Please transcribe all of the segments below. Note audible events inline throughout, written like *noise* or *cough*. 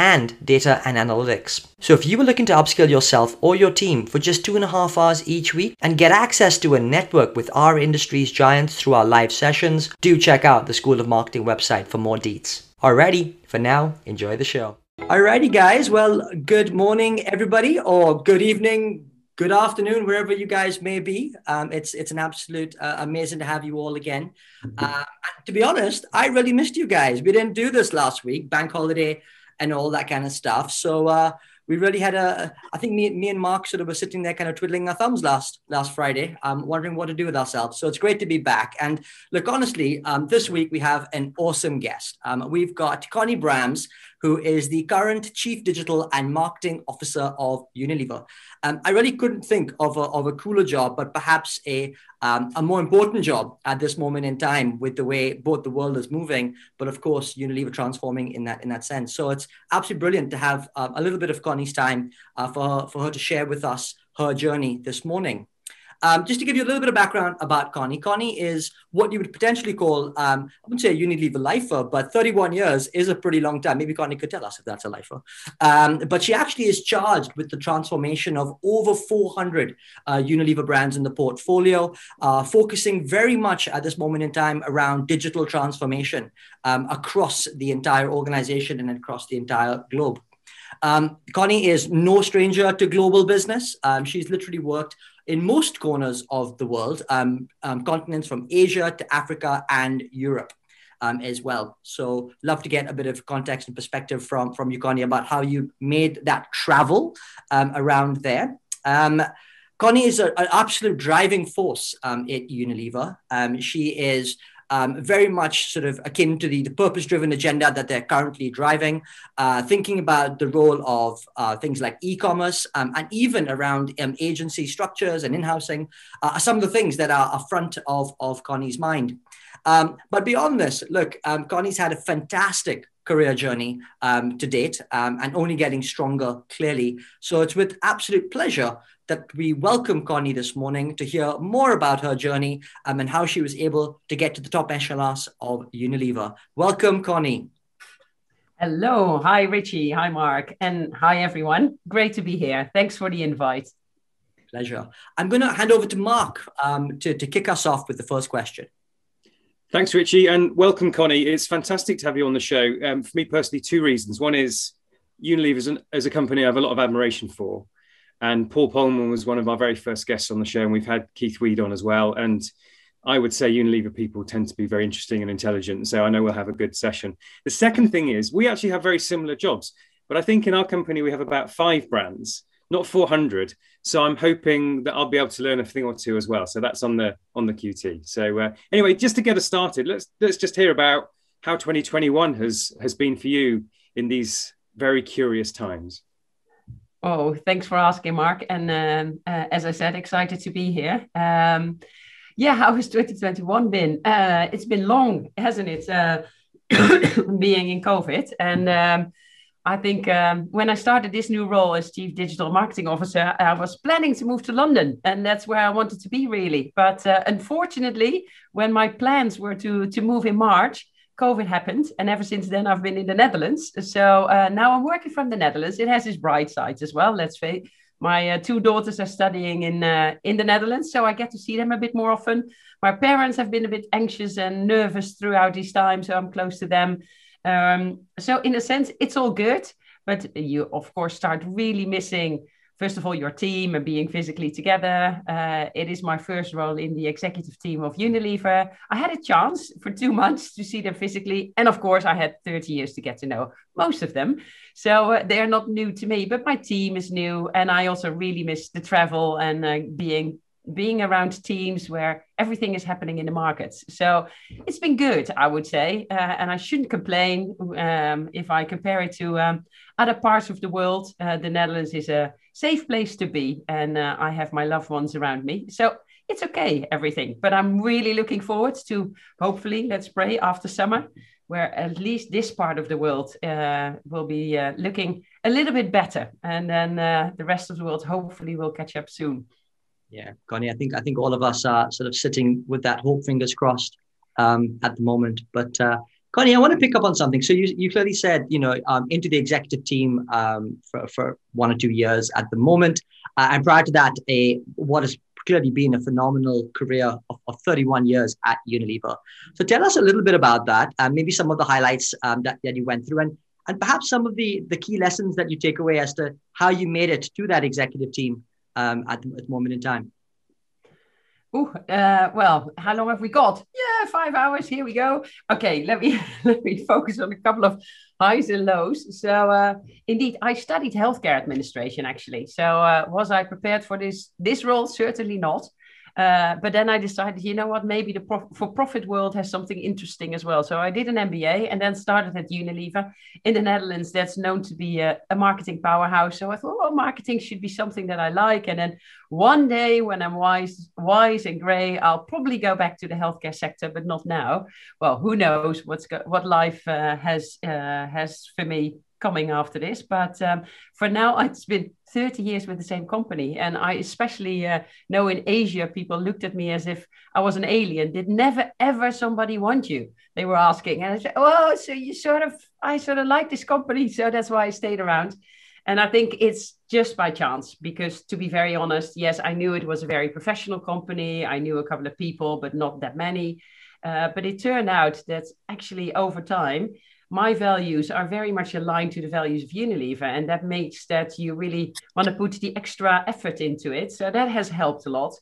and data and analytics. So if you were looking to upskill yourself or your team for just two and a half hours each week and get access to a network with our industry's giants through our live sessions, do check out the School of Marketing website for more deets. Alrighty, for now, enjoy the show. Alrighty, guys. Well, good morning, everybody, or good evening, good afternoon, wherever you guys may be. Um, it's it's an absolute uh, amazing to have you all again. Uh, to be honest, I really missed you guys. We didn't do this last week, bank holiday and all that kind of stuff. So uh, we really had a. I think me, me and Mark sort of were sitting there, kind of twiddling our thumbs last last Friday, um, wondering what to do with ourselves. So it's great to be back. And look, honestly, um, this week we have an awesome guest. Um, we've got Conny Braams, who is the current Chief Digital and Marketing Officer of Unilever. Um, I really couldn't think of a, of a cooler job, but perhaps a, um, a more important job at this moment in time with the way both the world is moving, but of course, Unilever transforming in that, in that sense. So it's absolutely brilliant to have uh, a little bit of Conny's time uh, for, her, for her to share with us her journey this morning. Um, just to give you a little bit of background about Conny, Conny is what you would potentially call, um, I wouldn't say a Unilever lifer, but 31 years is a pretty long time. Maybe Conny could tell us if that's a lifer. Um, but she actually is charged with the transformation of over 400 uh, Unilever brands in the portfolio, uh, focusing very much at this moment in time around digital transformation um, across the entire organization and across the entire globe. Um, Conny is no stranger to global business. Um, she's literally worked in most corners of the world, um, um, continents from Asia to Africa and Europe. Um, as well. So love to get a bit of context and perspective from from you, Conny, about how you made that travel um, around there. Um, Conny is a, an absolute driving force um, at Unilever. She is um, very much sort of akin to the, the purpose driven agenda that they're currently driving, uh, thinking about the role of uh, things like e commerce um, and even around um, agency structures and in housing uh, are some of the things that are, are front of, of Conny's mind. Um, but beyond this, look, um, Conny's had a fantastic career journey um, to date um, and only getting stronger clearly. So it's with absolute pleasure that we welcome Conny this morning to hear more about her journey um, and how she was able to get to the top echelons of Unilever. Welcome, Conny. Hello. Hi, Richie. Hi, Mark. And hi, everyone. Great to be here. Thanks for the invite. Pleasure. I'm going to hand over to Mark um, to, to kick us off with the first question. Thanks, Richie, and welcome, Conny. It's fantastic to have you on the show. Um, for me personally, two reasons. One is Unilever as, an, as a company I have a lot of admiration for. And Paul Polman was one of our very first guests on the show, and we've had Keith Weed on as well. And I would say Unilever people tend to be very interesting and intelligent. So I know we'll have a good session. The second thing is we actually have very similar jobs, but I think in our company we have about five brands, not 400. So I'm hoping that I'll be able to learn a thing or two as well. So that's on the on the QT. So uh, anyway, just to get us started, let's let's just hear about how 2021 has has been for you in these very curious times. Oh, thanks for asking, Mark. And um, uh, as I said, excited to be here. Um, yeah, how has 2021 been? Uh, it's been long, hasn't it? Uh, *coughs* being in COVID. And um, I think um, when I started this new role as Chief Digital Marketing Officer, I was planning to move to London. And that's where I wanted to be, really. But uh, unfortunately, when my plans were to, to move in March, COVID happened, and ever since then I've been in the Netherlands. So uh, now I'm working from the Netherlands. It has its bright sides as well. Let's say my uh, two daughters are studying in uh, in the Netherlands, so I get to see them a bit more often. My parents have been a bit anxious and nervous throughout this time, so I'm close to them. Um, so in a sense, it's all good, but you of course start really missing first of all, your team and being physically together. Uh, it is my first role in the executive team of Unilever. I had a chance for two *laughs* months to see them physically. And of course, I had 30 years to get to know most of them. So uh, they are not new to me, but my team is new. And I also really miss the travel and uh, being being around teams where everything is happening in the markets. So it's been good, I would say, uh, and I shouldn't complain um, if I compare it to um, other parts of the world. Uh, the Netherlands is a safe place to be, and uh, I have my loved ones around me. So it's okay, everything. But I'm really looking forward to hopefully, let's pray, after summer, where at least this part of the world uh, will be uh, looking a little bit better, and then uh, the rest of the world hopefully will catch up soon. Yeah, Conny, I think I think all of us are sort of sitting with that hope, fingers crossed, um, at the moment. But uh, Conny, I want to pick up on something. So you, you clearly said, you know, um, into the executive team um, for, for one or two years at the moment, uh, and prior to that, a what has clearly been a phenomenal career of, of 31 years at Unilever. So tell us a little bit about that, and maybe some of the highlights um, that, that you went through, and and perhaps some of the the key lessons that you take away as to how you made it to that executive team um, at, the, moment in time? Oh, uh, well, how long have we got? Yeah, five hours. Here we go. Okay, let me *laughs* let me focus on a couple of highs and lows. So, uh, indeed, I studied healthcare administration. Actually, so uh, was I prepared for this this role? Certainly not. Uh, but then I decided, you know what, maybe the prof- for profit world has something interesting as well. So I did an MBA and then started at Unilever in the Netherlands. That's known to be a, a marketing powerhouse. So I thought, well, marketing should be something that I like. And then one day when I'm wise, wise and gray, I'll probably go back to the healthcare sector, but not now. Well, who knows what's go- what life uh, has uh, has for me coming after this. But um, for now, *laughs* it's been 30 years with the same company. And I especially uh, know in Asia, people looked at me as if I was an alien. Did never, ever somebody want you? They were asking. And I said, oh, so you sort of, I sort of like this company. So that's why I stayed around. And I think it's just by chance because, to be very honest, yes, I knew it was a very professional company. I knew a couple of people, but not that many. Uh, but it turned out that actually over time, my values are very much aligned to the values of Unilever, and that makes that you really want to put the extra effort into it. So that has helped a lot.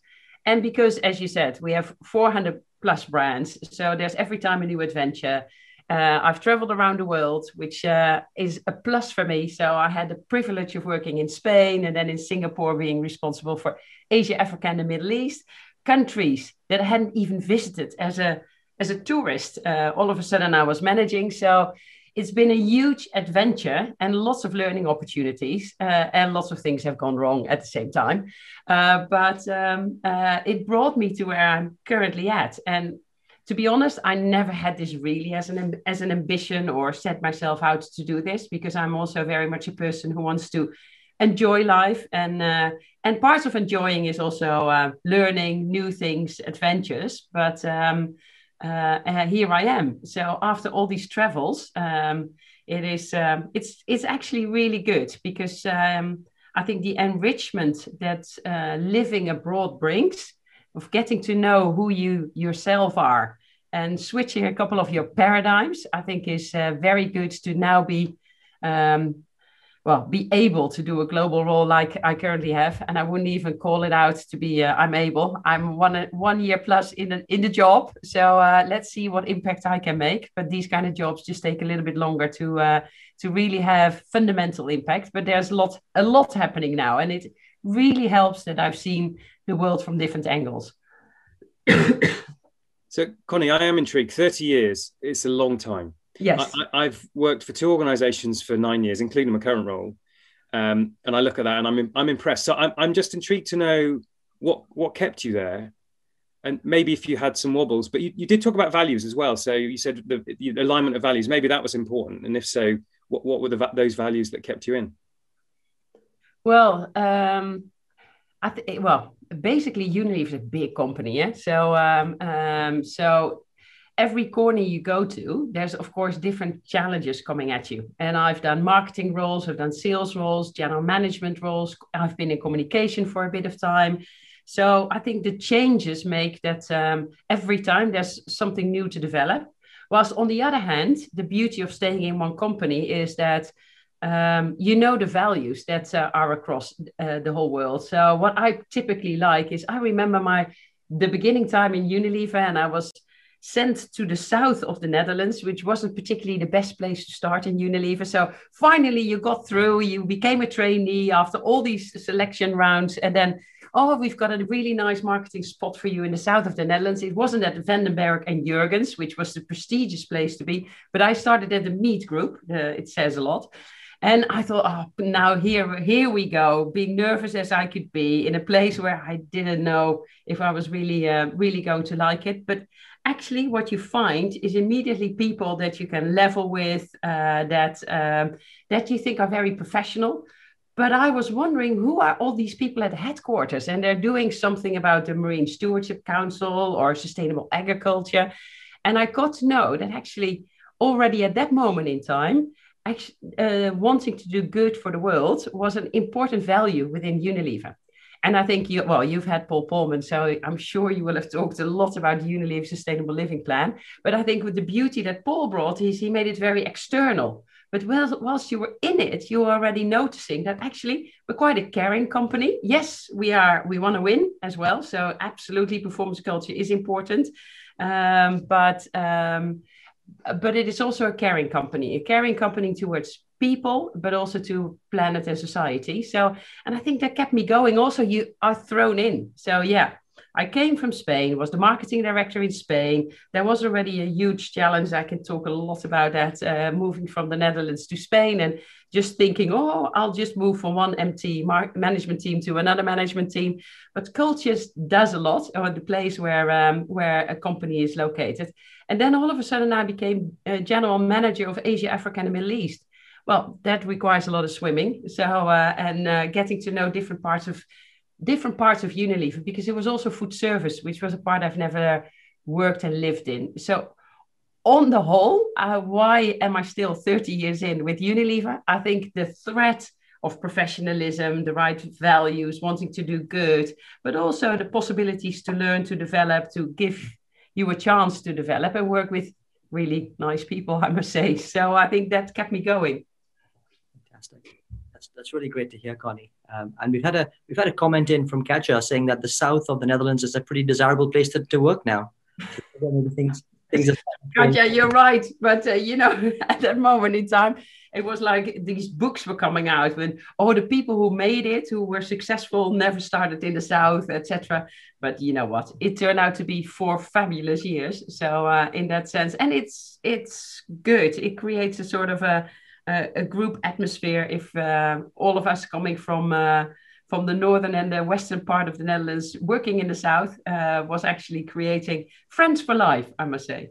And because, as you said, we have 400 plus brands, so there's every time a new adventure. Uh, I've traveled around the world, which uh, is a plus for me. So I had the privilege of working in Spain and then in Singapore, being responsible for Asia, Africa, and the Middle East, countries that I hadn't even visited as a as a tourist. Uh, all of a sudden, I was managing. So it's been a huge adventure and lots of learning opportunities, uh, and lots of things have gone wrong at the same time. Uh, but um, uh, it brought me to where I'm currently at. And to be honest, I never had this really as an as an ambition or set myself out to do this because I'm also very much a person who wants to enjoy life and uh, and parts of enjoying is also uh, learning new things, adventures. But um, uh, here I am. So after all these travels, um, it is um, it's it's actually really good because um, I think the enrichment that uh, living abroad brings of getting to know who you yourself are and switching a couple of your paradigms, I think is uh, very good to now be um, well be able to do a global role like I currently have, and I wouldn't even call it out to be uh, I'm able. I'm one one year plus in the, in the job, so uh, let's see what impact I can make. But these kind of jobs just take a little bit longer to uh, to really have fundamental impact. But there's a lot a lot happening now, and it really helps that I've seen the world from different angles. *coughs* so, Conny, I am intrigued. Thirty years it's a long time. Yes. I, have worked for two organizations for nine years, including my current role. Um, and I look at that and I'm, I'm impressed. So I'm, I'm just intrigued to know what, what kept you there and maybe if you had some wobbles, but you, you did talk about values as well. So you said the, the alignment of values, maybe that was important. And if so, what, what were the, those values that kept you in? Well, um, I th- well, basically Unilever is a big company, yeah. So, um, um, so every corner you go to, there's of course different challenges coming at you. And I've done marketing roles, I've done sales roles, general management roles, I've been in communication for a bit of time. So I think the changes make that um, every time there's something new to develop. Whilst on the other hand, the beauty of staying in one company is that um, you know the values that uh, are across uh, the whole world. So what I typically like is I remember my the beginning time in Unilever, and I was sent to the south of the Netherlands, which wasn't particularly the best place to start in Unilever. So finally, you got through, you became a trainee after all these selection rounds. And then oh, we've got a really nice marketing spot for you in the south of the Netherlands. It wasn't at Van den Bergh and Jurgens, which was the prestigious place to be, but I started at the Meat Group. Uh, it says a lot. And I thought, oh, now here, here we go, being nervous as I could be in a place where I didn't know if I was really, uh, really going to like it. But actually, what you find is immediately people that you can level with, uh, that um, that you think are very professional. But I was wondering who are all these people at the headquarters, and they're doing something about the Marine Stewardship Council or sustainable agriculture. And I got to know that actually already at that moment in time actually, uh, wanting to do good for the world was an important value within Unilever. And I think you, well, you've had Paul Polman, so I'm sure you will have talked a lot about Unilever Sustainable Living Plan. But I think with the beauty that Paul brought is he made it very external. But whilst you were in it, you were already noticing that actually we're quite a caring company. Yes, we are. We want to win as well. So absolutely, performance culture is important. Um, but um, but it is also a caring company, a caring company towards people, but also to planet and society. So, and I think that kept me going. Also, you are thrown in. So, yeah, I came from Spain, was the marketing director in Spain. There was already a huge challenge. I can talk a lot about that, uh, moving from the Netherlands to Spain and just thinking, oh, I'll just move from one MT management team to another management team. But culture does a lot, or the place where um, where a company is located. And then all of a sudden, I became general manager of Asia, Africa, and the Middle East. Well, that requires a lot of swimming. So uh, and uh, getting to know different parts of different parts of Unilever because it was also food service, which was a part I've never worked and lived in. So on the whole, uh, why am I still 30 years in with Unilever? I think the threat of professionalism, the right values, wanting to do good, but also the possibilities to learn, to develop, to give you a chance to develop and work with really nice people, I must say. So I think that kept me going. Fantastic. That's, that's really great to hear, Conny. Um, and we've had a we've had a comment in from Katja saying that the south of the Netherlands is a pretty desirable place to, to work now. things, things *laughs* Katja, you're right, but uh, you know, *laughs* at that moment in time, it was like these books were coming out when oh the people who made it who were successful never started in the south etc but you know what it turned out to be four fabulous years so uh, in that sense and it's it's good it creates a sort of a a, a group atmosphere if uh, all of us coming from uh, from the northern and the western part of the Netherlands working in the south uh, was actually creating friends for life I must say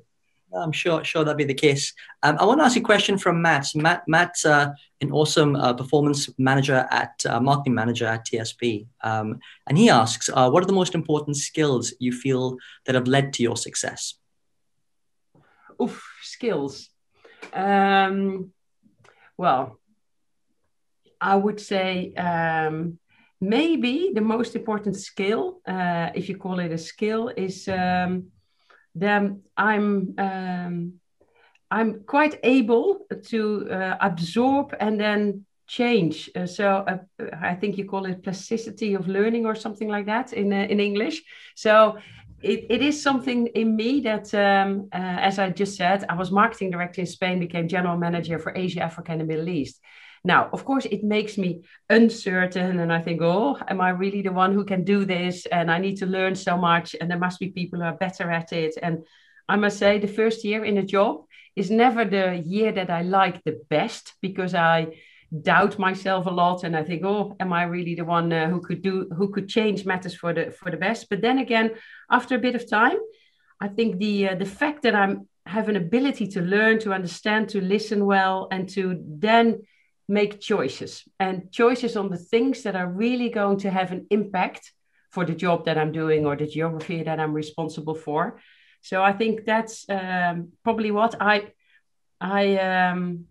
I'm sure, sure that'd be the case. Um, I want to ask you a question from Matt. Matt, Matt's uh, an awesome uh, performance manager at uh, marketing manager at TSB, um, and he asks, uh, "What are the most important skills you feel that have led to your success?" Oof, skills. Um, well, I would say um, maybe the most important skill, uh, if you call it a skill, is um, then I'm um, I'm quite able to uh, absorb and then change. Uh, so uh, I think you call it plasticity of learning or something like that in uh, in English. So it, it is something in me that, um, uh, as I just said, I was marketing director in Spain, became general manager for Asia, Africa, and the Middle East. Now, of course, it makes me uncertain, and I think, oh, am I really the one who can do this? And I need to learn so much, and there must be people who are better at it. And I must say, the first year in a job is never the year that I like the best because I doubt myself a lot and i think oh am i really the one uh, who could do who could change matters for the for the best but then again after a bit of time i think the uh, the fact that i'm have an ability to learn to understand to listen well and to then make choices and choices on the things that are really going to have an impact for the job that I'm doing or the geography that I'm responsible for. So I think that's um, probably what I I um,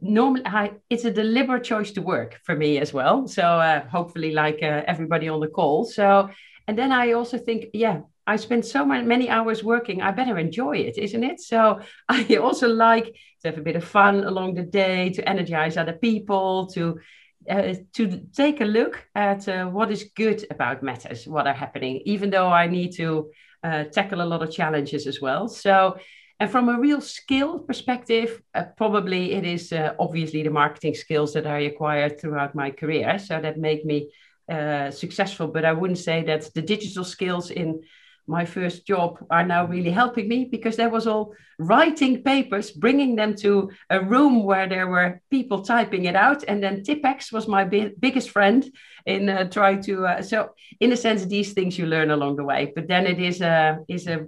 normally I, it's a deliberate choice to work for me as well. So uh, hopefully, like uh, everybody on the call. So and then I also think, yeah, I spend so many hours working. I better enjoy it, isn't it? So *laughs* I also like to have a bit of fun along the day, to energize other people, to uh, to take a look at uh, what is good about matters, what are happening, even though I need to uh, tackle a lot of challenges as well. So, and from a real skill perspective, uh, probably it is uh, obviously the marketing skills that I acquired throughout my career. So that made me uh, successful, but I wouldn't say that the digital skills in my first job are now really helping me because that was all writing papers, bringing them to a room where there were people typing it out. And then Tipp-Ex was my bi- biggest friend in uh, trying to. Uh, so, in a sense, these things you learn along the way. But then it is a is a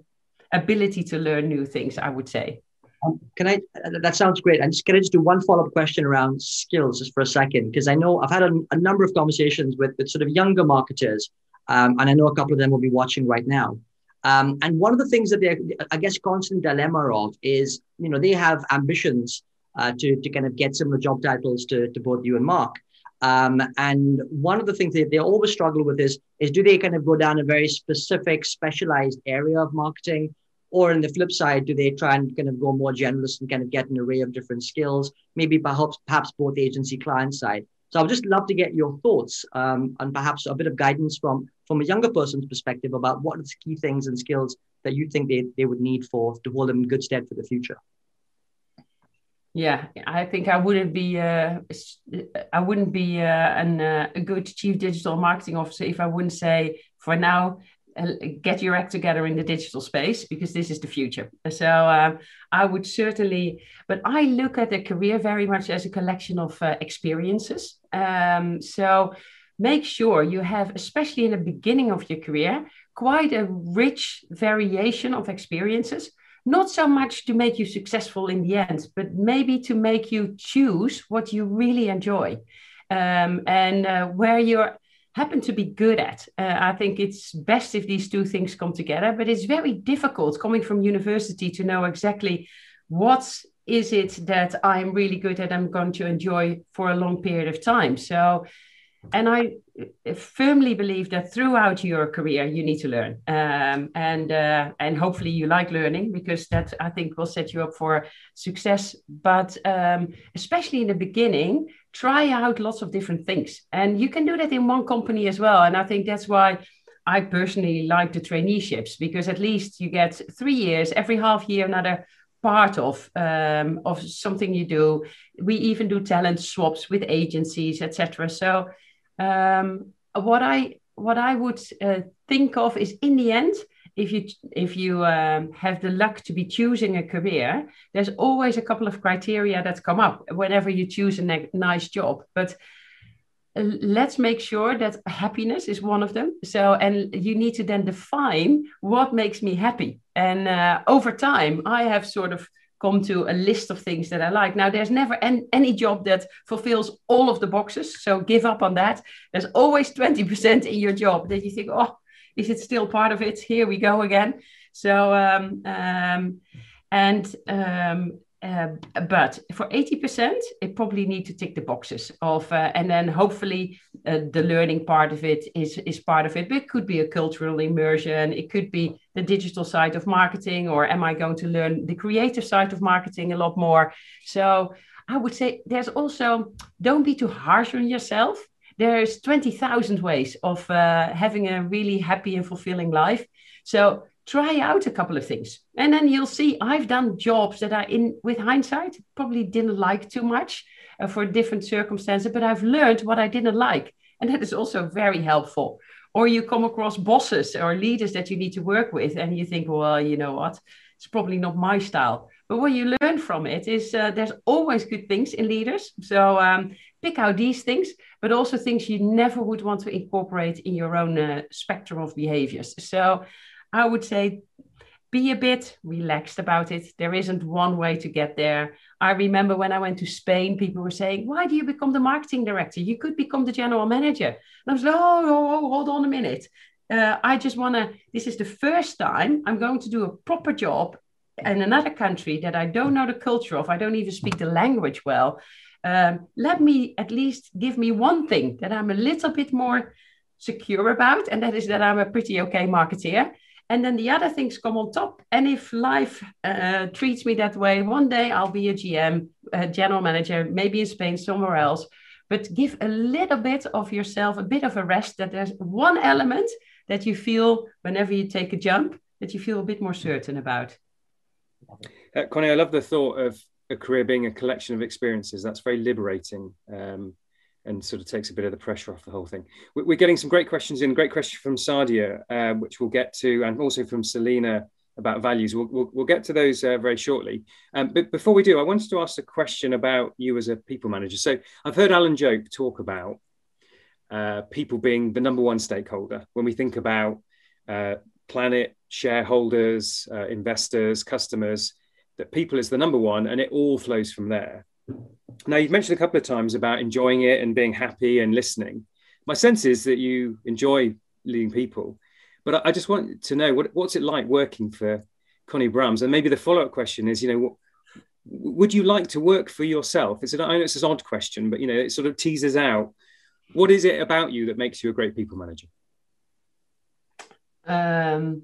ability to learn new things. I would say. Um, can I? That sounds great. And just can I just do one follow up question around skills just for a second? Because I know I've had a, a, number of conversations with with sort of younger marketers, um, and I know a couple of them will be watching right now. Um, and one of the things that they're, I guess, constant dilemma of is, you know, they have ambitions uh, to, to kind of get similar job titles to, to both you and Mark. Um, and one of the things that they always struggle with is, is do they kind of go down a very specific, specialized area of marketing? Or on the flip side, do they try and kind of go more generalist and kind of get an array of different skills, maybe perhaps, perhaps both agency client side? So I would just love to get your thoughts um, and perhaps a bit of guidance from from a younger person's perspective about what are the key things and skills that you think they, they would need for to hold them in good stead for the future. Yeah, I think I wouldn't be uh, I wouldn't be uh, an, uh, a good chief digital marketing officer if I wouldn't say for now uh, get your act together in the digital space because this is the future. So um, I would certainly, but I look at a career very much as a collection of uh, experiences. Um, so make sure you have, especially in the beginning of your career, quite a rich variation of experiences. Not so much to make you successful in the end, but maybe to make you choose what you really enjoy um, and uh, where you're happen to be good at. Uh, I think it's best if these two things come together, but it's very difficult coming from university to know exactly what is it that I'm really good at, I'm going to enjoy for a long period of time. So and I firmly believe that throughout your career you need to learn, um, and uh, and hopefully you like learning because that I think will set you up for success. But um, especially in the beginning, try out lots of different things, and you can do that in one company as well. And I think that's why. I personally like the traineeships because at least you get three years, every half year, another part of um, of something you do. We even do talent swaps with agencies, etc. So um, what I what I would uh, think of is in the end, if you if you um, have the luck to be choosing a career, there's always a couple of criteria that come up whenever you choose a nice job. But uh, let's make sure that happiness is one of them. So, and you need to then define what makes me happy. And uh, over time, I have sort of come to a list of things that I like. Now, there's never an, any job that fulfills all of the boxes. So give up on that. There's always 20% in your job that you think, oh, is it still part of it? Here we go again. So, um, um, and um, uh, but for 80%, it probably need to tick the boxes of, uh, and then hopefully uh, the learning part of it is, is part of it. But it could be a cultural immersion. It could be the digital side of marketing, or am I going to learn the creative side of marketing a lot more? So I would say there's also, don't be too harsh on yourself. There's 20,000 ways of uh, having a really happy and fulfilling life. So try out a couple of things. And then you'll see i've done jobs that i in with hindsight probably didn't like too much uh, for different circumstances but i've learned what i didn't like. And that is also very helpful. Or you come across bosses or leaders that you need to work with and you think well you know what? It's probably not my style. But what you learn from it is uh, there's always good things in leaders. So um, pick out these things but also things you never would want to incorporate in your own uh, spectrum of behaviors. So I would say be a bit relaxed about it. There isn't one way to get there. I remember when I went to Spain, people were saying, Why do you become the marketing director? You could become the general manager. And I was like, Oh, oh, oh hold on a minute. Uh, I just want to, this is the first time I'm going to do a proper job in another country that I don't know the culture of. I don't even speak the language well. Um, let me at least give me one thing that I'm a little bit more secure about, and that is that I'm a pretty okay marketeer and then the other things come on top. And if life uh, treats me that way, one day I'll be a GM, a general manager, maybe in Spain, somewhere else. But give a little bit of yourself a bit of a rest. That there's one element that you feel whenever you take a jump that you feel a bit more certain about. Uh, Conny, I love the thought of a career being a collection of experiences. That's very liberating. Um, and sort of takes a bit of the pressure off the whole thing. We're getting some great questions in. Great question from Sadia, uh, which we'll get to, and also from Selena about values. We'll, we'll, we'll get to those uh, very shortly. Um, but before we do, I wanted to ask a question about you as a people manager. So I've heard Alan Jope talk about uh, people being the number one stakeholder when we think about uh, planet, shareholders, uh, investors, customers, that people is the number one and it all flows from there. Now, you've mentioned a couple of times about enjoying it and being happy and listening. My sense is that you enjoy leading people, but I just want to know what, what's it like working for Conny Braams? And maybe the follow up question is, you know, what, would you like to work for yourself? It's an, I know it's an odd question, but you know, it sort of teases out what is it about you that makes you a great people manager? Um,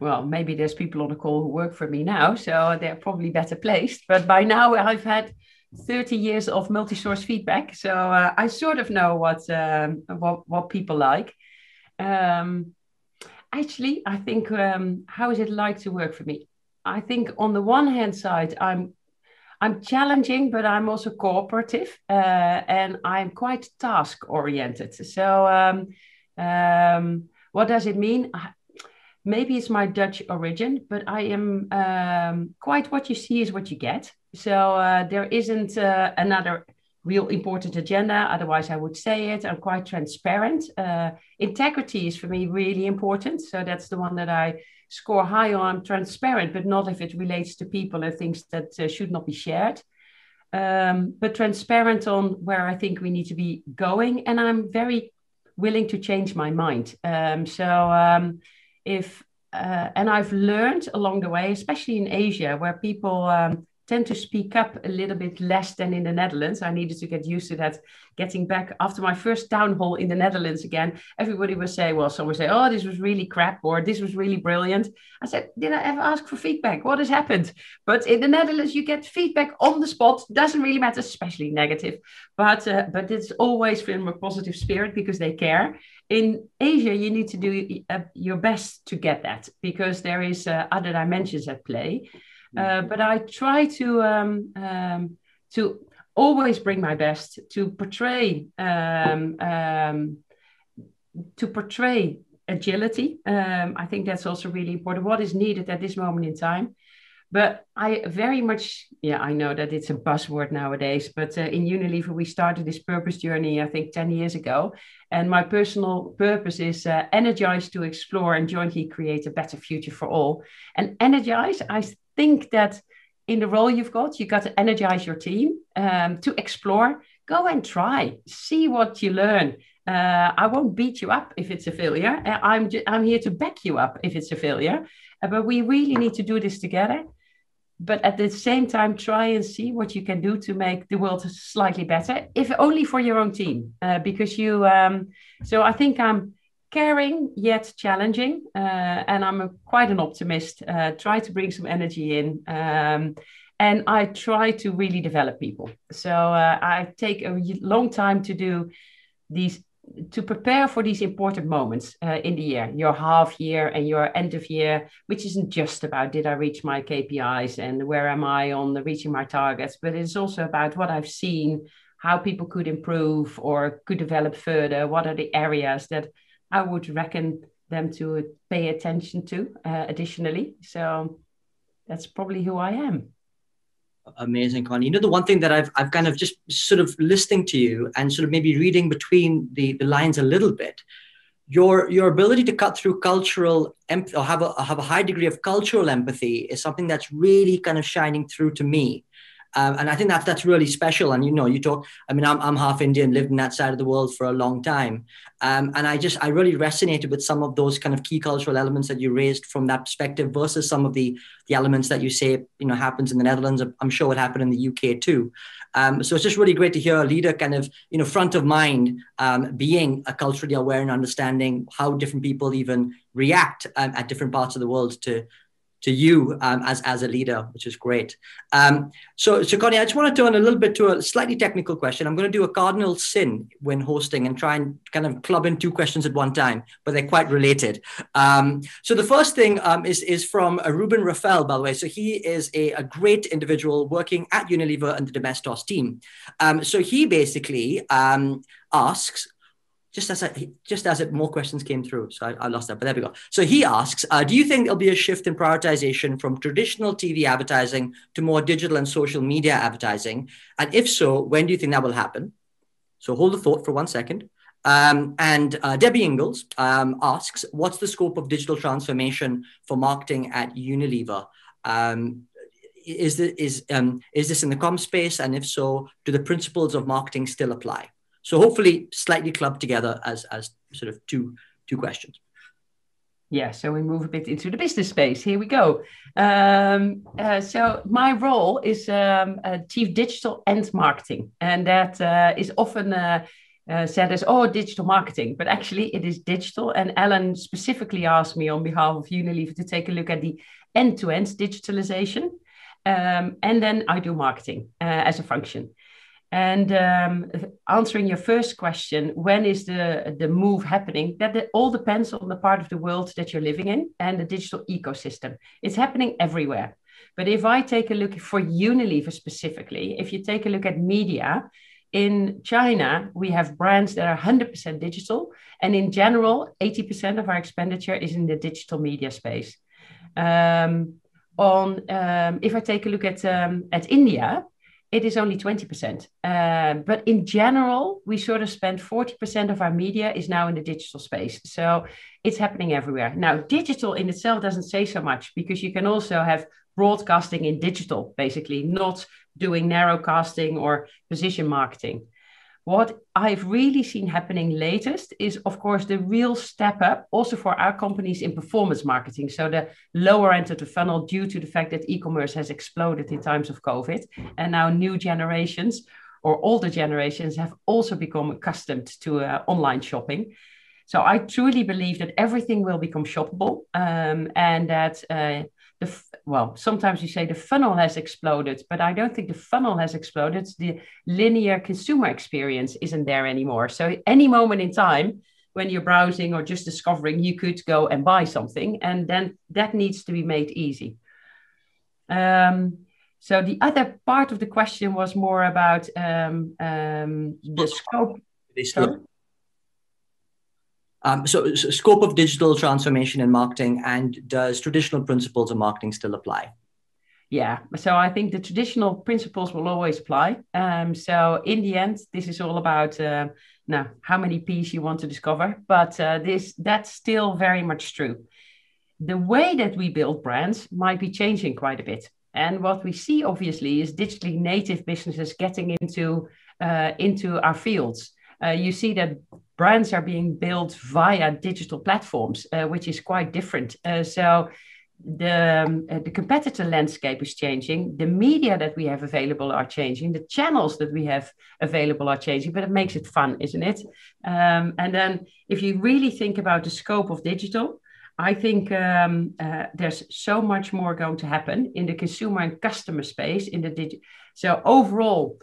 well, maybe there's people on the call who work for me now, so they're probably better placed. But by now, I've had 30 years of multi-source feedback, so uh, I sort of know what um, what, what people like. Um, actually, I think um, how is it like to work for me? I think on the one hand side, I'm I'm challenging, but I'm also cooperative, uh, and I'm quite task oriented. So, um, um, what does it mean? Maybe it's my Dutch origin, but I am um, quite what you see is what you get. So uh, there isn't uh, another real important agenda. Otherwise, I would say it. I'm quite transparent. Uh, integrity is for me really important. So that's the one that I score high on. I'm transparent, but not if it relates to people and things that uh, should not be shared. Um, but transparent on where I think we need to be going. And I'm very willing to change my mind. Um, so um, if uh, and I've learned along the way, especially in Asia, where people um, tend to speak up a little bit less than in the Netherlands. I needed to get used to that. Getting back after my first town hall in the Netherlands again, everybody would say, well, someone would say, oh, this was really crap or this was really brilliant. I said, did I ever ask for feedback? What has happened? But in the Netherlands, you get feedback on the spot. Doesn't really matter, especially negative, but uh, but it's always from a positive spirit because they care. In Asia, you need to do uh, your best to get that because there is uh, other dimensions at play. Uh, but I try to um, um, to always bring my best to portray um, um to portray agility. Um, I think that's also really important. What is needed at this moment in time? But I very much, yeah, I know that it's a buzzword nowadays, but uh, in Unilever, we started this purpose journey, I think, 10 years ago. And my personal purpose is uh, energize to explore and jointly create a better future for all. And energize, I think that in the role you've got, you got to energize your team um, to explore. Go and try, see what you learn. Uh, I won't beat you up if it's a failure. Uh, I'm I'm here to back you up if it's a failure. Uh, but we really need to do this together. But at the same time, try and see what you can do to make the world slightly better, if only for your own team. Uh, because you, um, so I think I'm caring yet challenging. Uh, and I'm a, quite an optimist. Uh, try to bring some energy in. Um, and I try to really develop people. So uh, I take a long time to do these to prepare for these important moments uh, in the year, your half year and your end of year, which isn't just about did I reach my KPIs and where am I on the reaching my targets, but it's also about what I've seen, how people could improve or could develop further, what are the areas that I would reckon them to pay attention to uh, additionally. So that's probably who I am. Amazing, Conny. You know, the one thing that I've, I've kind of just sort of listening to you and sort of maybe reading between the, the lines a little bit, your your ability to cut through cultural empathy or have a have a high degree of cultural empathy is something that's really kind of shining through to me um, and I think that's that's really special. And you know, you talk. I mean, I'm I'm half Indian, lived in that side of the world for a long time, um, and I just I really resonated with some of those kind of key cultural elements that you raised from that perspective versus some of the the elements that you say you know happens in the Netherlands. I'm sure it happened in the UK too. Um, so it's just really great to hear a leader kind of you know front of mind, um, being a culturally aware and understanding how different people even react um, at different parts of the world to to you um, as, as a leader, which is great. Um, so, so Conny, I just want to turn a little bit to a slightly technical question. I'm going to do a cardinal sin when hosting and try and kind of club in two questions at one time, but they're quite related. Um, so the first thing um, is, is from uh, Ruben Rafael, by the way. So he is a, a great individual working at Unilever and the Domestos team. Um, so he basically um, asks, just as I, just as it, more questions came through, so I, I, lost that. But there we go. So he asks, uh, do you think there'll be a shift in prioritization from traditional TV advertising to more digital and social media advertising? And if so, when do you think that will happen? So hold the thought for one second. Um, and uh, Debbie Ingalls um, asks, what's the scope of digital transformation for marketing at Unilever? Um, is, this, is, um, is this in the com space? And if so, do the principles of marketing still apply? So hopefully slightly clubbed together as, as sort of two, two questions. Yeah, so we move a bit into the business space. Here we go. Um, uh, so my role is um, chief digital and marketing, and that uh, is often uh, uh, said as oh digital marketing, but actually it is digital. And Alan specifically asked me on behalf of Unilever to take a look at the end-to-end digitalization, um, and then I do marketing uh, as a function. And um, answering your first question, when is the, the move happening? That, all depends on the part of the world that you're living in and the digital ecosystem. It's happening everywhere. But if I take a look for Unilever specifically, if you take a look at media, in China, we have brands that are 100% digital. And in general, 80% of our expenditure is in the digital media space. Um, on um, if I take a look at um, at India, it is only 20%. Uh, but in general, we sort of spend 40% of our media is now in the digital space. So it's happening everywhere. Now, digital in itself doesn't say so much because you can also have broadcasting in digital, basically, not doing narrowcasting or position marketing. What I've really seen happening latest is, of course, the real step up also for our companies in performance marketing. So the lower end of the funnel, due to the fact that e commerce has exploded in times of COVID, and now new generations or older generations have also become accustomed to uh, online shopping. So I truly believe that everything will become shoppable um, and that uh, the well sometimes you say the funnel has exploded but i don't think the funnel has exploded. The linear consumer experience isn't there anymore. So any moment in time when you're browsing or just discovering you could go and buy something and then that needs to be made easy. Um, so the other part of the question was more about um, um, the scope um, so, so, scope of digital transformation in marketing, and does traditional principles of marketing still apply? Yeah, so I think the traditional principles will always apply. Um, so in the end, this is all about uh, now how many P's you want to discover, but uh, this that's still very much true. The way that we build brands might be changing quite a bit, and what we see obviously is digitally native businesses getting into uh, into our fields. Uh, you see that brands are being built via digital platforms, uh, which is quite different. Uh, so the, um, uh, the competitor landscape is changing. The media that we have available are changing. The channels that we have available are changing, but it makes it fun, isn't it? Um, and then if you really think about the scope of digital, I think um, uh, there's so much more going to happen in the consumer and customer space in the digital. So overall,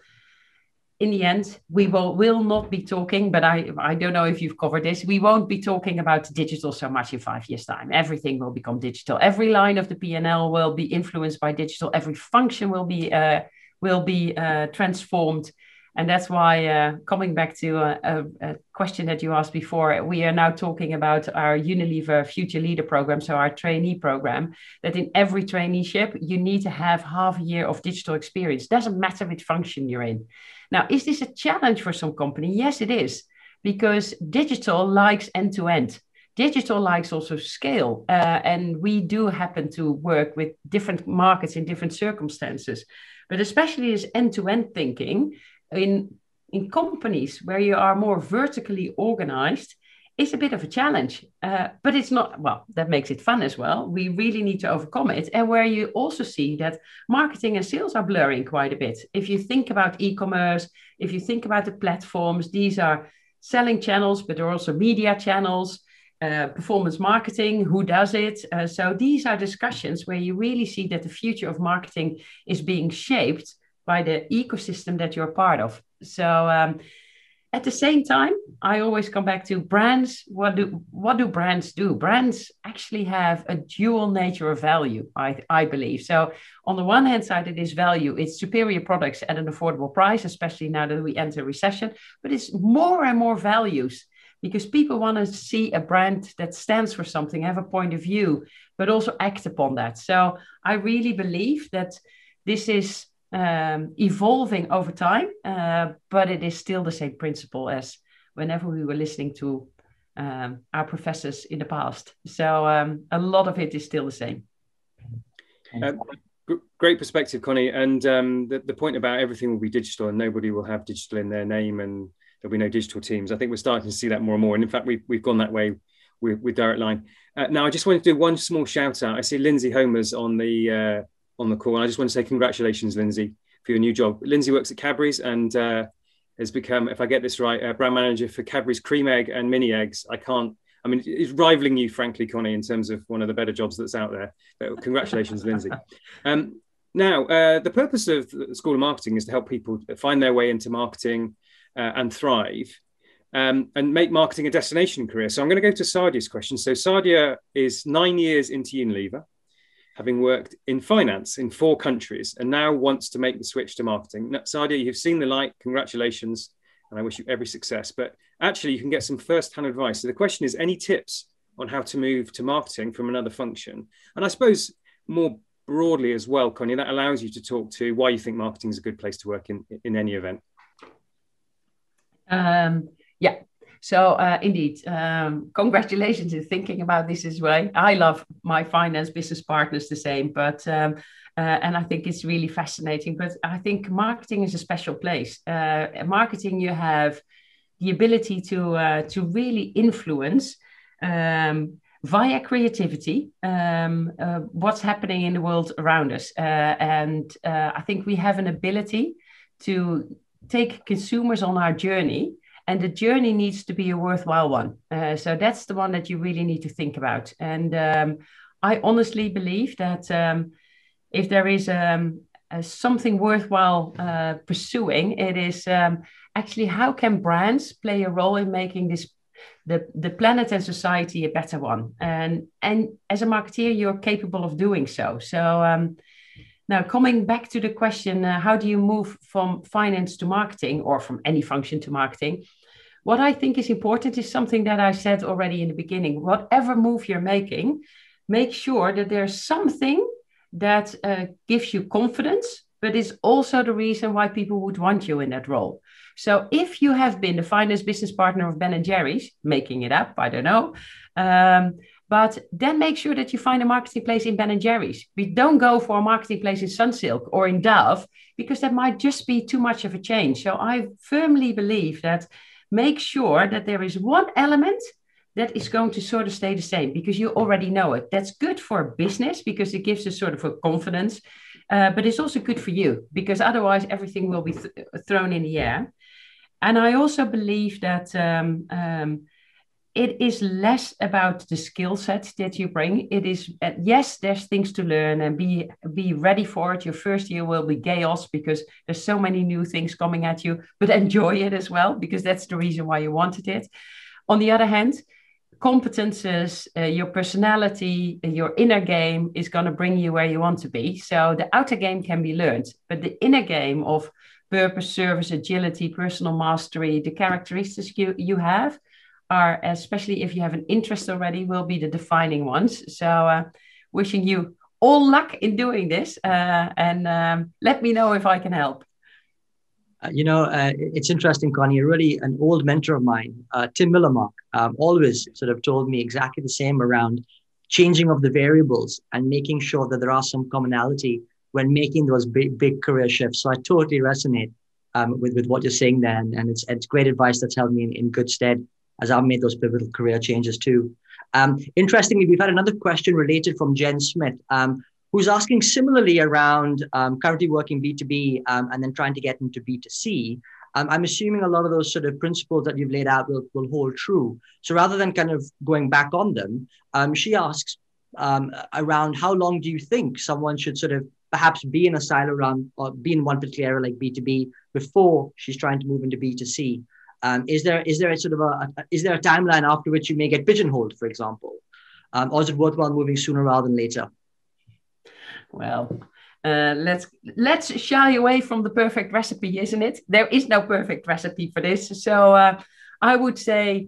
in the end, we will will not be talking, but I I don't know if you've covered this. We won't be talking about digital so much in five years' time. Everything will become digital. Every line of the P&L will be influenced by digital. Every function will be uh, will be uh, transformed, and that's why uh, coming back to a, a, a, question that you asked before, we are now talking about our Unilever Future Leader program, so our trainee program. That in every traineeship you need to have half a year of digital experience. Doesn't matter which function you're in. Now, is this a challenge for some company? Yes, it is, because digital likes end to end. Digital likes also scale, uh, and we do happen to work with different markets in different circumstances. But especially this end to end thinking in in companies where you are more vertically organized, is a bit of a challenge, uh, but it's not, well, that makes it fun as well. We really need to overcome it. And where you also see that marketing and sales are blurring quite a bit. If you think about e commerce, if you think about the platforms, these are selling channels, but they're also media channels. uh, performance marketing, who does it? Uh, so these are discussions where you really see that the future of marketing is being shaped by the ecosystem that you're part of. So um, at the same time, I always come back to brands. What do what do brands do? Brands actually have a dual nature of value, I, I believe. So on the one hand side, it is value. It's superior products at an affordable price, especially now that we enter recession. But it's more and more values because people want to see a brand that stands for something, have a point of view, but also act upon that. So I really believe that this is um, evolving over time, uh, but it is still the same principle as whenever we were listening to um, our professors in the past. So um, a lot of it is still the same. Uh, great perspective, Conny. And um, the, the point about everything will be digital and nobody will have digital in their name and there'll be no digital teams. I think we're starting to see that more and more. And in fact, we've, we've gone that way with, with Direct Line. Uh, now, I just wanted to do one small shout out. I see Lindsay Homers on the uh, on the call, and I just want to say congratulations, Lindsay, for your new job. Lindsay works at Cadbury's and uh, has become, if I get this right, brand manager for Cadbury's cream egg and mini eggs. I can't. I mean, it's rivaling you, frankly, Conny, in terms of one of the better jobs that's out there. But congratulations, Lindsay. *laughs* Um, now, uh, the purpose of the School of Marketing is to help people find their way into marketing, uh, and thrive um, and make marketing a destination career. So I'm going to go to Sadia's question. So Sadia is nine years into Unilever, having worked in finance in four countries, and now wants to make the switch to marketing. Sadia, you've seen the light. Congratulations, and I wish you every success. But actually, you can get some first-hand advice. So the question is, any tips on how to move to marketing from another function? And I suppose more broadly as well, Conny, that allows you to talk to why you think marketing is a good place to work in in any event. Um, yeah. So uh, indeed, um, congratulations in thinking about this as well. I love my finance business partners the same, but um, uh, and I think it's really fascinating. But I think marketing is a special place. Uh, marketing, you have the ability to uh, to really influence um, via creativity um, uh, what's happening in the world around us, uh, and I think we have an ability to take consumers on our journey and the journey needs to be a worthwhile one. Uh, so that's the one that you really need to think about. And um, i honestly believe that um, if there is um, something worthwhile uh, pursuing it is um, actually how can brands play a role in making this the, the planet and society a better one? And and as a marketeer you're capable of doing so. So um, now, coming back to the question, uh, how do you move from finance to marketing or from any function to marketing? What I think is important is something that I said already in the beginning. Whatever move you're making, make sure that there's something that uh, gives you confidence, but is also the reason why people would want you in that role. So if you have been the finance business partner of Ben and Jerry's, making it up, I don't know, um, but then make sure that you find a marketing place in Ben and Jerry's. We don't go for a marketing place in Sunsilk or in Dove because that might just be too much of a change. So I firmly believe that make sure that there is one element that is going to sort of stay the same because you already know it. That's good for business because it gives us sort of a confidence, uh, but it's also good for you because otherwise everything will be th- thrown in the air. And I also believe that um, um, it is less about the skill set that you bring. It is uh, yes there's things to learn and be be ready for it. Your first year will be chaos because there's so many new things coming at you but *laughs* enjoy it as well because that's the reason why you wanted it. On the other hand competences uh, your personality your inner game is going to bring you where you want to be. So the outer game can be learned but the inner game of purpose service agility personal mastery the characteristics you, you have are, especially if you have an interest already, will be the defining ones. So, uh, wishing you all luck in doing this, uh, and um, let me know if I can help. Uh, you know, uh, it's interesting, Conny. Really, an old mentor of mine, uh, Tim Millermark, um, always sort of told me exactly the same around changing of the variables and making sure that there are some commonality when making those big, big career shifts. So I totally resonate um, with, with what you're saying there. And, and it's, it's great advice that's held me in, in good stead as I've made those pivotal career changes too. Um, interestingly, we've had another question related from Jen Smith, um, who's asking similarly around um, currently working B2B um, and then trying to get into B2C. um, I'm assuming a lot of those sort of principles that you've laid out will, will hold true. So rather than kind of going back on them, um, she asks around how long do you think someone should sort of perhaps be in a silo around or be in one particular area like B2B before she's trying to move into B2C? Um, is there is there a sort of a, a, is there a timeline after which you may get pigeonholed, for example, um, or is it worthwhile moving sooner rather than later? Well, uh, let's let's shy away from the perfect recipe, isn't it? There is no perfect recipe for this. So uh, I would say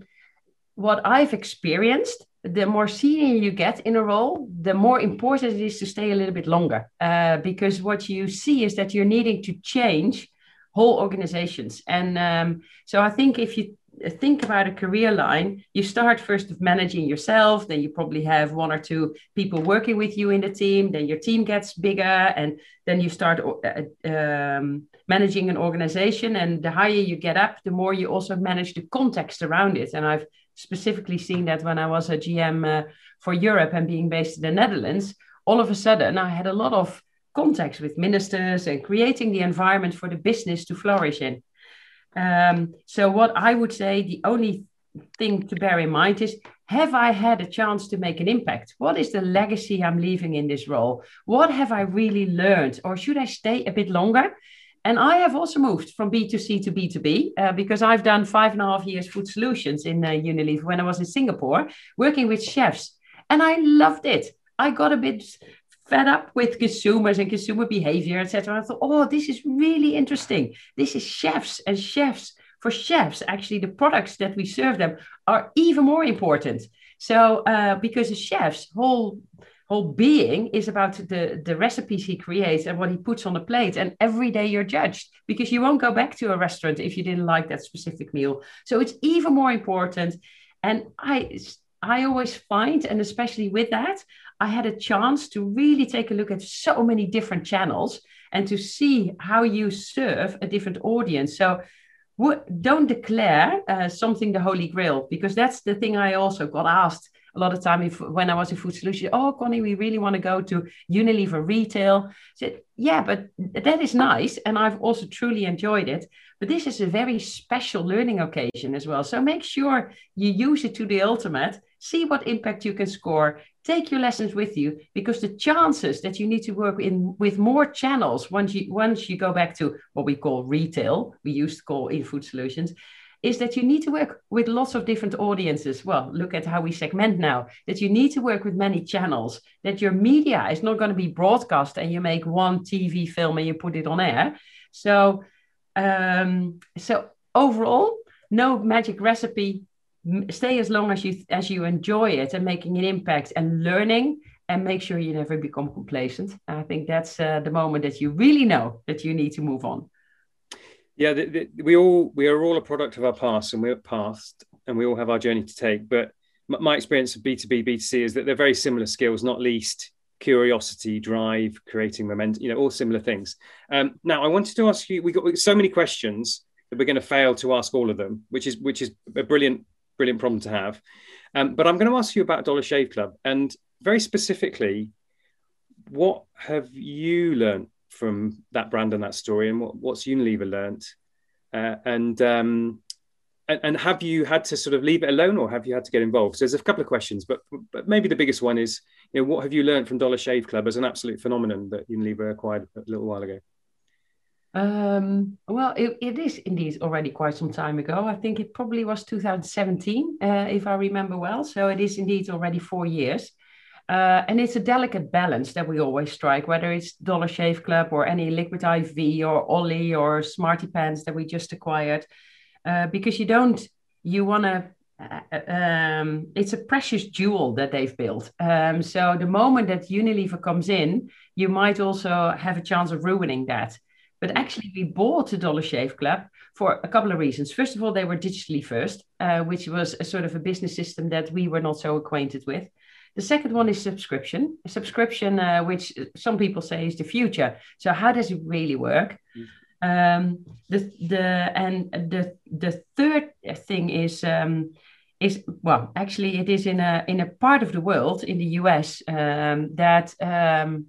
what I've experienced, the more senior you get in a role, the more important it is to stay a little bit longer. Uh, because what you see is that you're needing to change whole organizations. And um, so I think if you think about a career line, you start first of managing yourself, then you probably have one or two people working with you in the team, then your team gets bigger, and then you start uh, um, managing an organization. And the higher you get up, the more you also manage the context around it. And I've specifically seen that when I was a GM uh, for Europe and being based in the Netherlands, all of a sudden I had a lot of contacts with ministers and creating the environment for the business to flourish in. Um, so, what I would say the only thing to bear in mind is have I had a chance to make an impact? What is the legacy I'm leaving in this role? What have I really learned? Or should I stay a bit longer? And I have also moved from B2C to B2B uh, because I've done five and a half years food solutions in uh, Unilever when I was in Singapore, working with chefs. And I loved it. I got a bit fed up with consumers and consumer behavior, etc. I thought, oh, this is really interesting. This is chefs and chefs. For chefs, actually, the products that we serve them are even more important. So, uh, because a chef's whole whole being is about the the recipes he creates and what he puts on the plate, and every day you're judged because you won't go back to a restaurant if you didn't like that specific meal. So it's even more important. And I I always find, and especially with that, I had a chance to really take a look at so many different channels and to see how you serve a different audience. So don't declare uh, something the holy grail because that's the thing I also got asked a lot of time if, when I was in Food Solutions. Oh, Conny, we really want to go to Unilever retail. I said, yeah, but that is nice, and I've also truly enjoyed it. But this is a very special learning occasion as well. So make sure you use it to the ultimate see what impact you can score. Take your lessons with you because the chances that you need to work in with more channels once you once you go back to what we call retail we used to call in food solutions is that you need to work with lots of different audiences. Well look at how we segment now. That you need to work with many channels. That your media is not going to be broadcast and you make one tv film and you put it on air. So um so overall no magic recipe stay as long as you as you enjoy it and making an impact and learning and make sure you never become complacent. I think that's uh, the moment that you really know that you need to move on. Yeah the, the, we all we are all a product of our past and we're past and we all have our journey to take. But my experience of b2b b2c is that they're very similar skills not least curiosity drive creating momentum you know all similar things. Um, now i wanted to ask you we got so many questions that we're going to fail to ask all of them which is which is a brilliant brilliant problem to have. Um, but I'm going to ask you about Dollar Shave Club and very specifically, what have you learned from that brand and that story, and what, what's Unilever learned? Uh, and, um, and and have you had to sort of leave it alone, or have you had to get involved? So there's a couple of questions, but but maybe the biggest one is, you know, what have you learned from Dollar Shave Club as an absolute phenomenon that Unilever acquired a little while ago? Um, well, it, it is indeed already quite some time ago. I think it probably was 2017, uh, if I remember well. So it is indeed already four years. Uh, and it's a delicate balance that we always strike, whether it's Dollar Shave Club or any Liquid IV or Olly or Smarty Pants that we just acquired, uh, because you don't, you want to, uh, um, it's a precious jewel that they've built. Um, so the moment that Unilever comes in, you might also have a chance of ruining that. But actually, we bought the Dollar Shave Club for a couple of reasons. First of all, they were digitally first, uh, which was a sort of a business system that we were not so acquainted with. The second one is subscription. A subscription, uh, which some people say is the future. So how does it really work? Um, the the and the the third thing is um, is well, actually, it is in a in a part of the world in the US um, that um,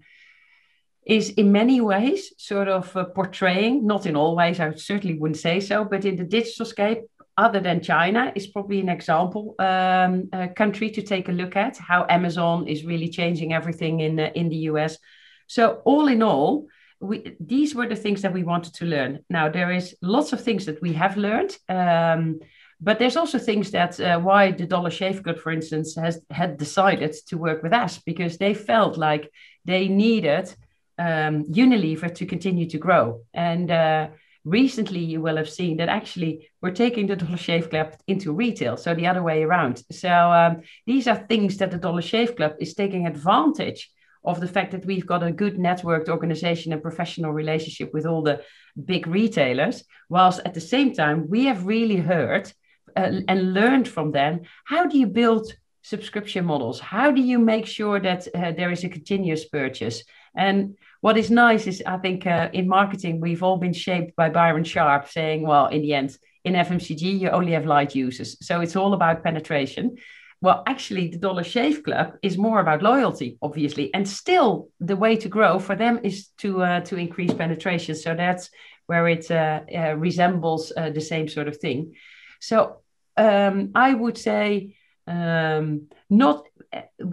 is in many ways sort of uh, portraying, not in all ways, I certainly wouldn't say so, but in the digital scape, other than China, is probably an example um, uh, country to take a look at how Amazon is really changing everything in uh, in the US. So all in all, we, these were the things that we wanted to learn. Now there is lots of things that we have learned. Um, but there's also things that uh, why the Dollar Shave Club, for instance, has had decided to work with us because they felt like they needed um, Unilever to continue to grow. And uh, recently, you will have seen that actually we're taking the Dollar Shave Club into retail, so the other way around. So um, these are things that the Dollar Shave Club is taking advantage of the fact that we've got a good networked organization and professional relationship with all the big retailers, whilst at the same time we have really heard uh, and learned from them how do you build subscription models how do you make sure that uh, there is a continuous purchase and what is nice is i think uh, in marketing we've all been shaped by byron sharp saying well in the end in fmcg you only have light users. So it's all about penetration. Well actually the dollar shave club is more about loyalty obviously and still the way to grow for them is to uh, to increase penetration. So that's where it uh, uh, resembles uh, the same sort of thing. So um, I would say um, not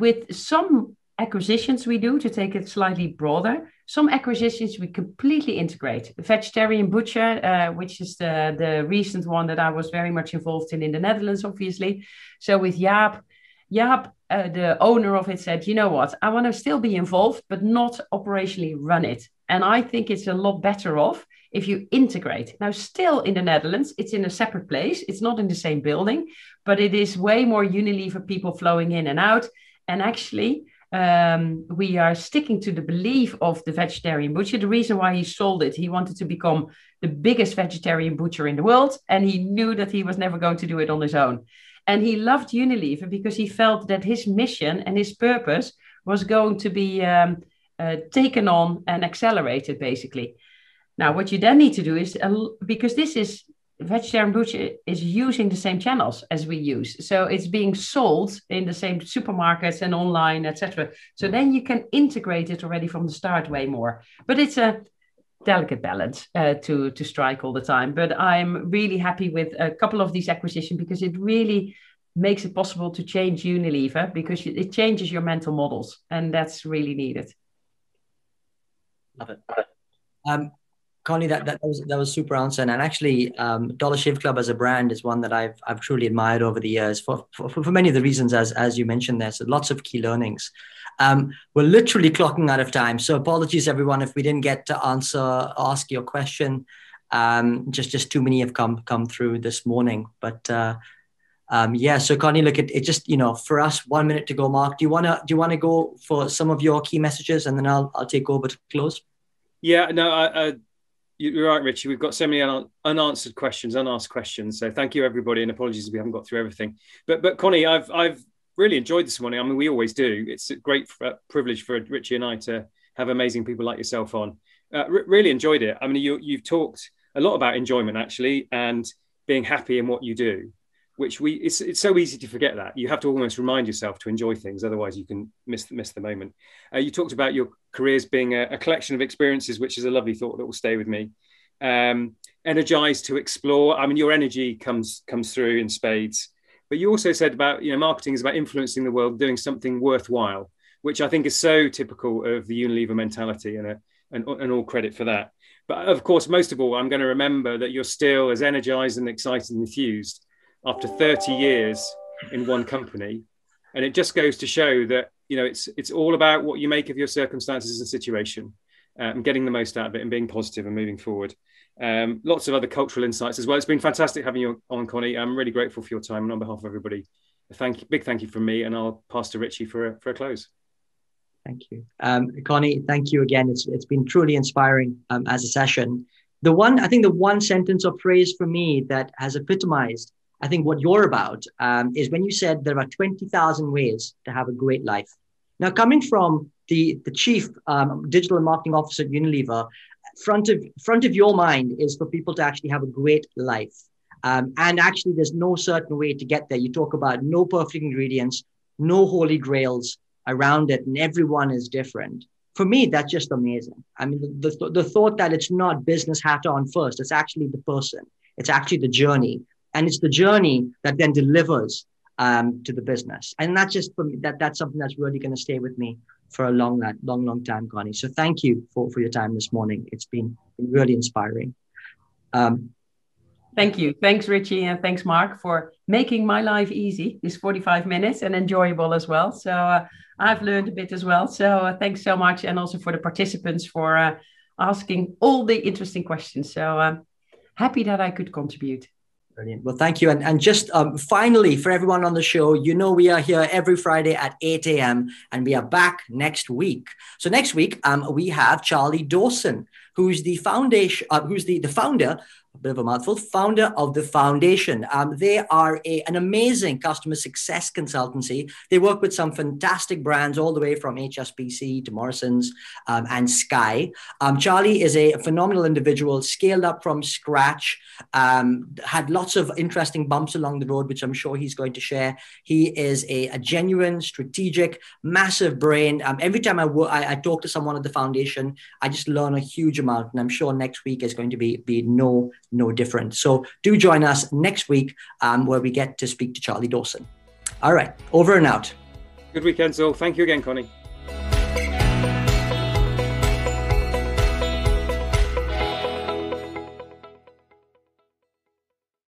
with some acquisitions we do to take it slightly broader. Some acquisitions we completely integrate. The vegetarian butcher, uh, which is the, the recent one that I was very much involved in in the Netherlands, obviously. So with Jaap, Jaap, uh, the owner of it, said, you know what, I want to still be involved, but not operationally run it. And I think it's a lot better off if you integrate. Now, still in the Netherlands, it's in a separate place. It's not in the same building, but it is way more Unilever people flowing in and out. And actually, um, we are sticking to the belief of the vegetarian butcher. The reason why he sold it, he wanted to become the biggest vegetarian butcher in the world, and he knew that he was never going to do it on his own. And he loved Unilever because he felt that his mission and his purpose was going to be um, uh, taken on and accelerated, basically. Now, what you then need to do is because this is vegetarian butcher is using the same channels as we use, so it's being sold in the same supermarkets and online, etc. So then you can integrate it already from the start way more. But it's a delicate balance uh, to to strike all the time. But I'm really happy with a couple of these acquisitions because it really makes it possible to change Unilever because it changes your mental models, and that's really needed. Love it. Um, Conny, that, that, was that was super answer. And actually, um, Dollar Shave Club as a brand is one that I've I've truly admired over the years for, for, for many of the reasons as as you mentioned. There's lots of key learnings. Um, we're literally clocking out of time, so apologies everyone if we didn't get to answer ask your question. Um, just just too many have come come through this morning, but. Uh, um, yeah, so Conny, look, it, it just you know for us one minute to go. Mark, do you wanna do you wanna go for some of your key messages, and then I'll I'll take over to close. Yeah, no, I, I you're right, Richie. We've got so many unanswered questions, unasked questions. So thank you, everybody, and apologies if we haven't got through everything. But but Conny, I've I've really enjoyed this morning. I mean, we always do. It's a great privilege for Richie and I to have amazing people like yourself on. Uh, really enjoyed it. I mean, you you've talked a lot about enjoyment actually, and being happy in what you do which we it's, it's so easy to forget that. You have to almost remind yourself to enjoy things otherwise you can miss miss the moment. Uh, you talked about your careers being a, a, collection of experiences which is a lovely thought that will stay with me. Um, energized to explore. I mean your energy comes comes through in spades. But you also said about you know marketing is about influencing the world doing something worthwhile which i think is so typical of the unilever mentality and a, and, and all credit for that. But of course most of all i'm going to remember that you're still as energized and excited and enthused after 30 years in one company. And it just goes to show that, you know, it's, it's all about what you make of your circumstances and situation uh, and getting the most out of it and being positive and moving forward. Um, lots of other cultural insights as well. It's been fantastic having you on, Conny. I'm really grateful for your time and on behalf of everybody, thank you, big thank you from me. And I'll pass to Richie for a, for a close. Thank you. Um, Conny, thank you again. It's, it's been truly inspiring um, as a session. The one, I think the one sentence or phrase for me that has epitomized I think what you're about um, is when you said there are 20,000 ways to have a great life. Now, coming from the, the chief um, digital marketing officer at Unilever, front of, front of your mind is for people to actually have a great life. Um, and actually, there's no certain way to get there. You talk about no perfect ingredients, no holy grails around it, and everyone is different. for me, that's just amazing. I mean, the, the, the thought that it's not business hat on first, it's actually the person, it's actually the journey. And it's the journey that then delivers um, to the business. And that's just for me, that, that's something that's really going to stay with me for a long, long, long time, Conny. So thank you for, for your time this morning. It's been really inspiring. Um, Thank you. Thanks, Richie, and thanks, Mark, for making my life easy, this 45 minutes, and enjoyable as well. So uh, I've learned a bit as well. So uh, thanks so much, and also for the participants for uh, asking all the interesting questions. So uh, happy that I could contribute. Brilliant. Well, thank you. And, and just um, finally, for everyone on the show, you know we are here every Friday at 8 a.m. and we are back next week. So next week, um, we have Charlie Dawson, who's the foundation, uh, who's the, the founder a bit of a mouthful, founder of the foundation. Um, they are a, an amazing customer success consultancy. They work with some fantastic brands all the way from HSBC to Morrison's um, and Sky. Um, Charlie is a phenomenal individual, scaled up from scratch, um, had lots of interesting bumps along the road, which I'm sure he's going to share. He is a, a genuine, strategic, massive brain. Um, every time I, I, I talk to someone at the foundation, I just learn a huge amount. And I'm sure next week is going to be, be no no different. So do join us next week um, where we get to speak to Charlie Dawson. All right, over and out. Good weekend, so thank you again, Conny.